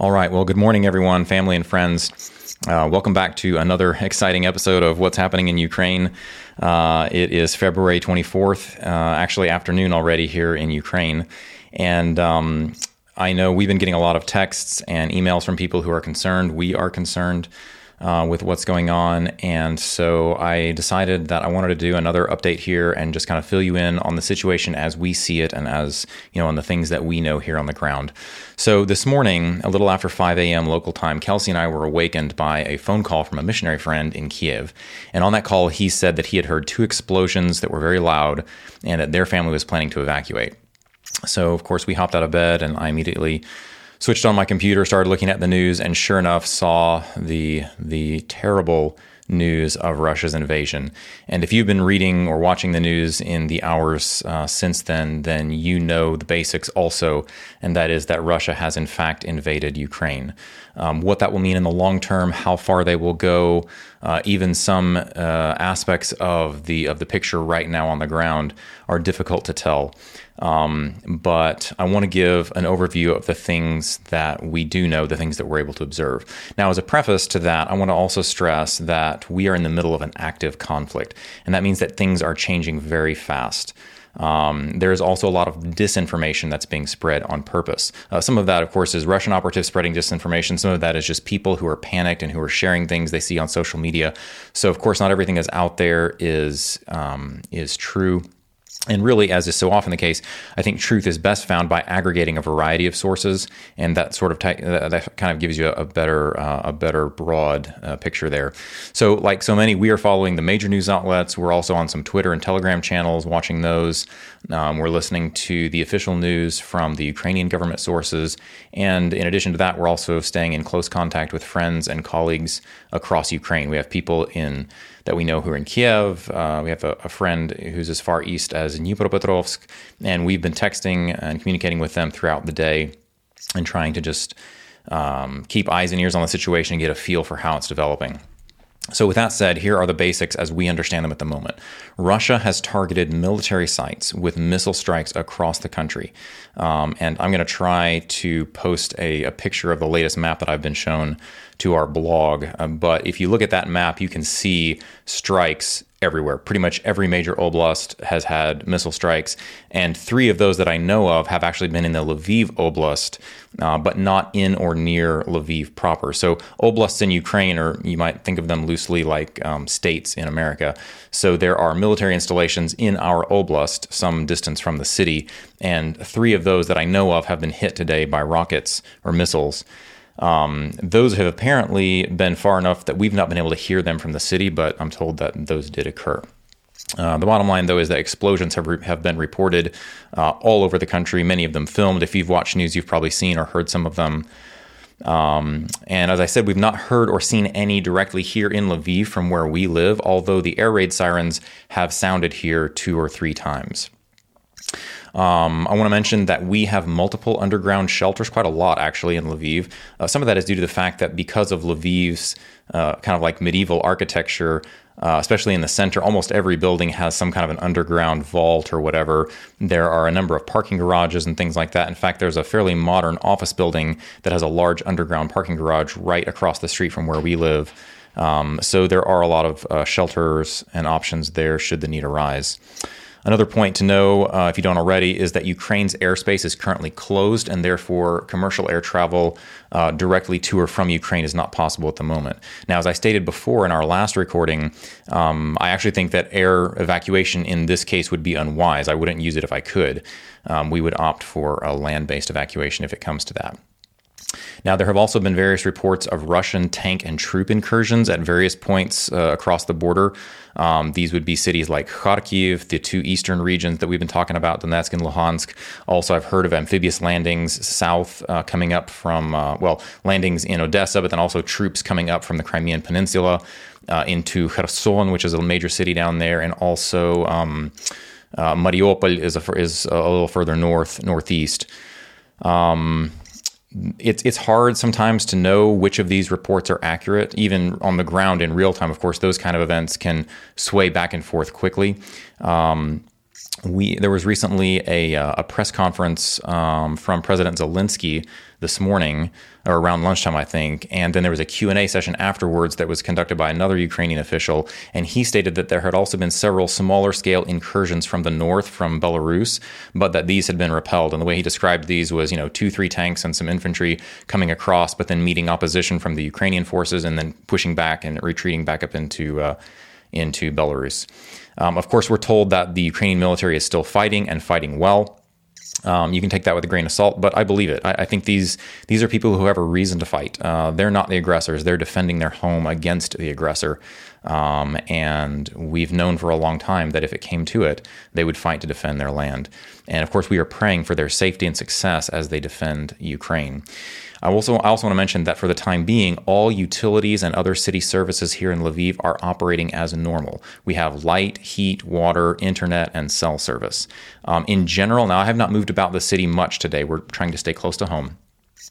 All right. Well, good morning, everyone, family and friends. Uh, welcome back to another exciting episode of What's Happening in Ukraine. Uh, it is February 24th, uh, actually, afternoon already here in Ukraine. And um, I know we've been getting a lot of texts and emails from people who are concerned. We are concerned uh, with what's going on. And so I decided that I wanted to do another update here and just kind of fill you in on the situation as we see it and as, you know, on the things that we know here on the ground. So this morning, a little after 5 a.m. local time, Kelsey and I were awakened by a phone call from a missionary friend in Kiev. And on that call, he said that he had heard two explosions that were very loud and that their family was planning to evacuate. So, of course, we hopped out of bed and I immediately switched on my computer, started looking at the news, and sure enough, saw the the terrible news of Russia's invasion. And if you've been reading or watching the news in the hours uh, since then, then you know the basics also, and that is that Russia has in fact invaded Ukraine. Um, what that will mean in the long term, how far they will go, uh, even some uh, aspects of the of the picture right now on the ground are difficult to tell. Um, but I want to give an overview of the things that we do know, the things that we're able to observe. Now, as a preface to that, I want to also stress that we are in the middle of an active conflict, and that means that things are changing very fast. Um, there is also a lot of disinformation that's being spread on purpose. Uh, some of that, of course, is Russian operatives spreading disinformation. Some of that is just people who are panicked and who are sharing things they see on social media. So, of course, not everything that's out there is um, is true. And really, as is so often the case, I think truth is best found by aggregating a variety of sources, and that sort of that kind of gives you a, better uh, a better broad uh, picture there. So, like so many, we are following the major news outlets. We're also on some Twitter and Telegram channels, watching those. Um, we're listening to the official news from the Ukrainian government sources, and in addition to that, we're also staying in close contact with friends and colleagues across Ukraine. We have people in that we know who are in Kiev. Uh, we have a, a, friend who's as far east as Dnipropetrovsk, and we've been texting and communicating with them throughout the day and trying to just um, keep eyes and ears on the situation and get a feel for how it's developing. So, with that said, here are the basics as we understand them at the moment. Russia has targeted military sites with missile strikes across the country. Um, and I'm going to try to post a, a, picture of the latest map that I've been shown to our blog. Um, but if you look at that map, you can see strikes everywhere. Pretty much every major oblast has had missile strikes, and three of those that I know of have actually been in the Lviv oblast, uh, but not in or near Lviv proper. So oblasts in Ukraine, or you might think of them loosely like um, states in America. So there are military installations in our oblast, some distance from the city, and three of those that I know of have been hit today by rockets or missiles. Um, those have apparently been far enough that we've not been able to hear them from the city, but I'm told that those did occur. Uh, the bottom line, though, is that explosions have, re- have been reported uh, all over the country, many of them filmed. If you've watched news, you've probably seen or heard some of them. Um, and as I said, we've not heard or seen any directly here in Lviv from where we live, although the air raid sirens have sounded here two or three times. Um, I want to mention that we have multiple underground shelters, quite a lot actually in Lviv. Uh, some of that is due to the fact that because of Lviv's uh, kind of like medieval architecture, uh, especially in the center, almost every building has some kind of an underground vault or whatever. There are a number of parking garages and things like that. In fact, there's a fairly modern office building that has a large underground parking garage right across the street from where we live. Um, so there are a lot of uh, shelters and options there should the need arise. Another point to know, uh, if you don't already, is that Ukraine's airspace is currently closed, and therefore commercial air travel uh, directly to or from Ukraine is not possible at the moment. Now, as I stated before in our last recording, um, I actually think that air evacuation in this case would be unwise. I wouldn't use it if I could. Um, we would opt for a land based evacuation if it comes to that. Now, there have also been various reports of Russian tank and troop incursions at various points uh, across the border. Um, these would be cities like Kharkiv, the two eastern regions that we've been talking about, Donetsk and Luhansk. Also, I've heard of amphibious landings south uh, coming up from, uh, well, landings in Odessa, but then also troops coming up from the Crimean Peninsula uh, into Kherson, which is a major city down there, and also um, uh, Mariupol is a, is a little further north, northeast. Um, it's it's hard sometimes to know which of these reports are accurate, even on the ground in real time. Of course, those kind of events can sway back and forth quickly. Um, we there was recently a, uh, a press conference um, from President Zelensky this morning or around lunchtime I think and then there was a Q&A session afterwards that was conducted by another Ukrainian official and he stated that there had also been several smaller scale incursions from the north from Belarus but that these had been repelled and the way he described these was you know two three tanks and some infantry coming across but then meeting opposition from the Ukrainian forces and then pushing back and retreating back up into uh, into Belarus. Um, of course, we're told that the Ukrainian military is still fighting and fighting well. Um, you can take that with a grain of salt, but I believe it. I, I think these these are people who have a reason to fight. Uh, they're not the aggressors; they're defending their home against the aggressor. Um, and we've known for a long time that if it came to it, they would fight to defend their land. And of course, we are praying for their safety and success as they defend Ukraine. I also I also want to mention that for the time being, all utilities and other city services here in Lviv are operating as normal. We have light, heat, water, internet, and cell service. Um, in general, now I have not moved about the city much today. We're trying to stay close to home.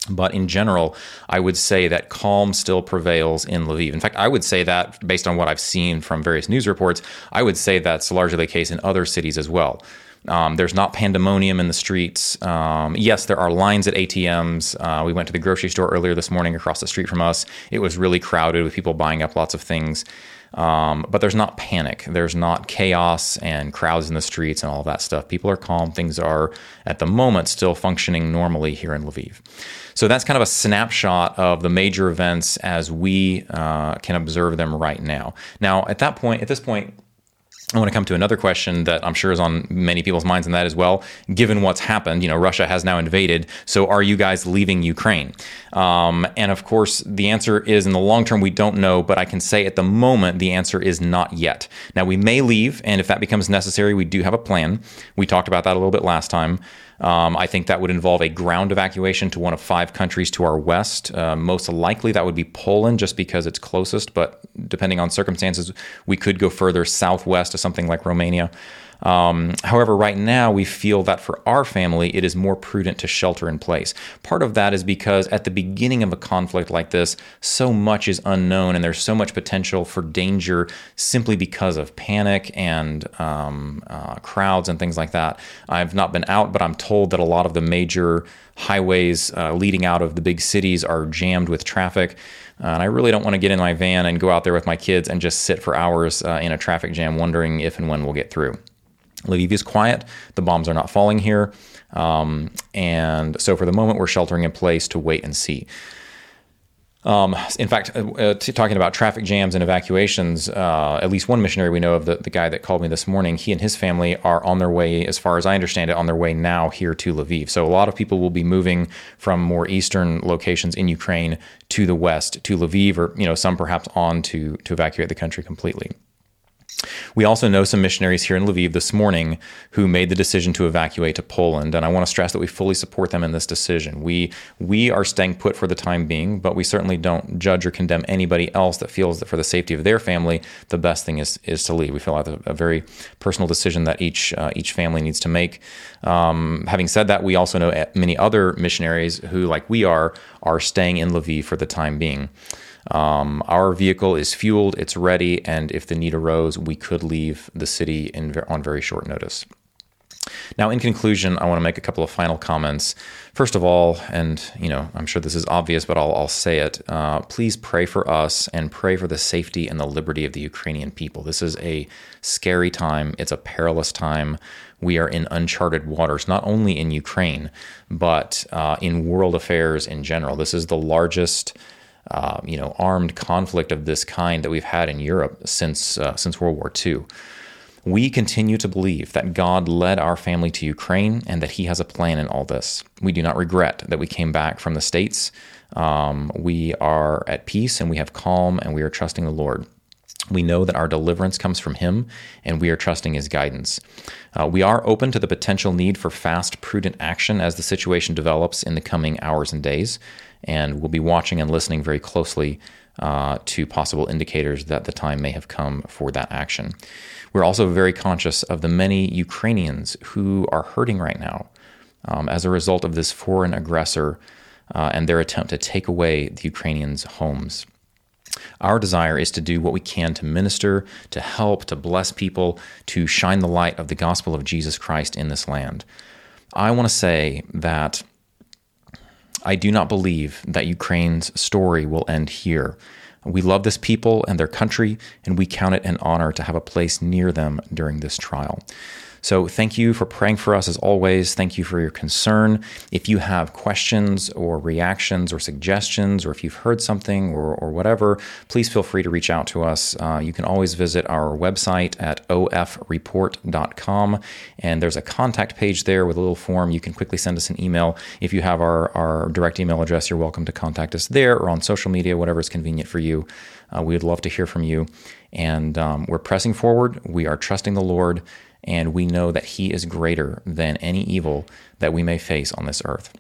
But in general, I would say that calm still prevails in Lviv. In fact, I would say that based on what I've seen from various news reports, I would say that's largely the case in other cities as well. Um, there's not pandemonium in the streets. Um, yes, there are lines at ATMs. Uh, we went to the grocery store earlier this morning across the street from us. It was really crowded with people buying up lots of things. Um, but there's not panic. There's not chaos and crowds in the streets and all that stuff. People are calm. Things are, at the moment, still functioning normally here in Lviv. So that's kind of a snapshot of the major events as we uh, can observe them right now. Now, at that point, at this point, I want to come to another question that I'm sure is on many people's minds, and that as well. Given what's happened, you know, Russia has now invaded. So, are you guys leaving Ukraine? Um, and of course, the answer is in the long term, we don't know. But I can say at the moment, the answer is not yet. Now, we may leave, and if that becomes necessary, we do have a plan. We talked about that a little bit last time. Um, I think that would involve a ground evacuation to one of five countries to our west. Uh, most likely, that would be Poland, just because it's closest. But depending on circumstances, we could go further southwest to something like Romania. Um, however, right now we feel that for our family, it is more prudent to shelter in place. Part of that is because at the beginning of a conflict like this, so much is unknown and there's so much potential for danger simply because of panic and um, uh, crowds and things like that. I've not been out, but I'm told that a lot of the major highways uh, leading out of the big cities are jammed with traffic. Uh, and I really don't want to get in my van and go out there with my kids and just sit for hours uh, in a traffic jam wondering if and when we'll get through. Lviv is quiet. The bombs are not falling here. Um, and so for the moment, we're sheltering in place to wait and see. Um, in fact, uh, uh, talking about traffic jams and evacuations, uh, at least one missionary we know of, the, the guy that called me this morning, he and his family are on their way, as far as I understand it, on their way now here to Lviv. So a lot of people will be moving from more eastern locations in Ukraine to the west, to Lviv, or you know some perhaps on to to evacuate the country completely. We also know some missionaries here in Lviv this morning who made the decision to evacuate to Poland, and I want to stress that we fully support them in this decision. We we are staying put for the time being, but we certainly don't judge or condemn anybody else that feels that for the safety of their family, the best thing is is to leave. We feel like a, a very personal decision that each uh, each family needs to make. Um, having said that, we also know many other missionaries who, like we are, are staying in Lviv for the time being. Um, our vehicle is fueled, it's ready, and if the need arose, we could leave the city in, on very short notice. Now, in conclusion, I want to make a couple of final comments. First of all, and you know, I'm sure this is obvious, but I'll, I'll say it. Uh, please pray for us and pray for the safety and the liberty of the Ukrainian people. This is a scary time. It's a perilous time. We are in uncharted waters, not only in Ukraine, but uh, in world affairs in general. This is the largest uh, you know, armed conflict of this kind that we've had in Europe since uh, since World War II. We continue to believe that God led our family to Ukraine and that He has a plan in all this. We do not regret that we came back from the States. Um, we are at peace and we have calm and we are trusting the Lord. We know that our deliverance comes from Him, and we are trusting His guidance. Uh, we are open to the potential need for fast, prudent action as the situation develops in the coming hours and days and we'll be watching and listening very closely uh, to possible indicators that the time may have come for that action. We're also very conscious of the many Ukrainians who are hurting right now um, as a result of this foreign aggressor uh, and their attempt to take away the Ukrainians' homes. Our desire is to do what we can to minister, to help, to bless people, to shine the light of the gospel of Jesus Christ in this land. I want to say that I do not believe that Ukraine's story will end here. We love this people and their country, and we count it an honor to have a place near them during this trial. So, thank you for praying for us as always. Thank you for your concern. If you have questions or reactions or suggestions, or if you've heard something or, or whatever, please feel free to reach out to us. Uh, you can always visit our website at ofreport.com, and there's a contact page there with a little form. You can quickly send us an email. If you have our, our direct email address, you're welcome to contact us there or on social media, whatever is convenient for you. Uh, we would love to hear from you. And um, we're pressing forward. We are trusting the Lord and we know that He is greater than any evil that we may face on this earth.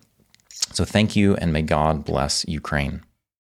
So thank you, and may God bless Ukraine.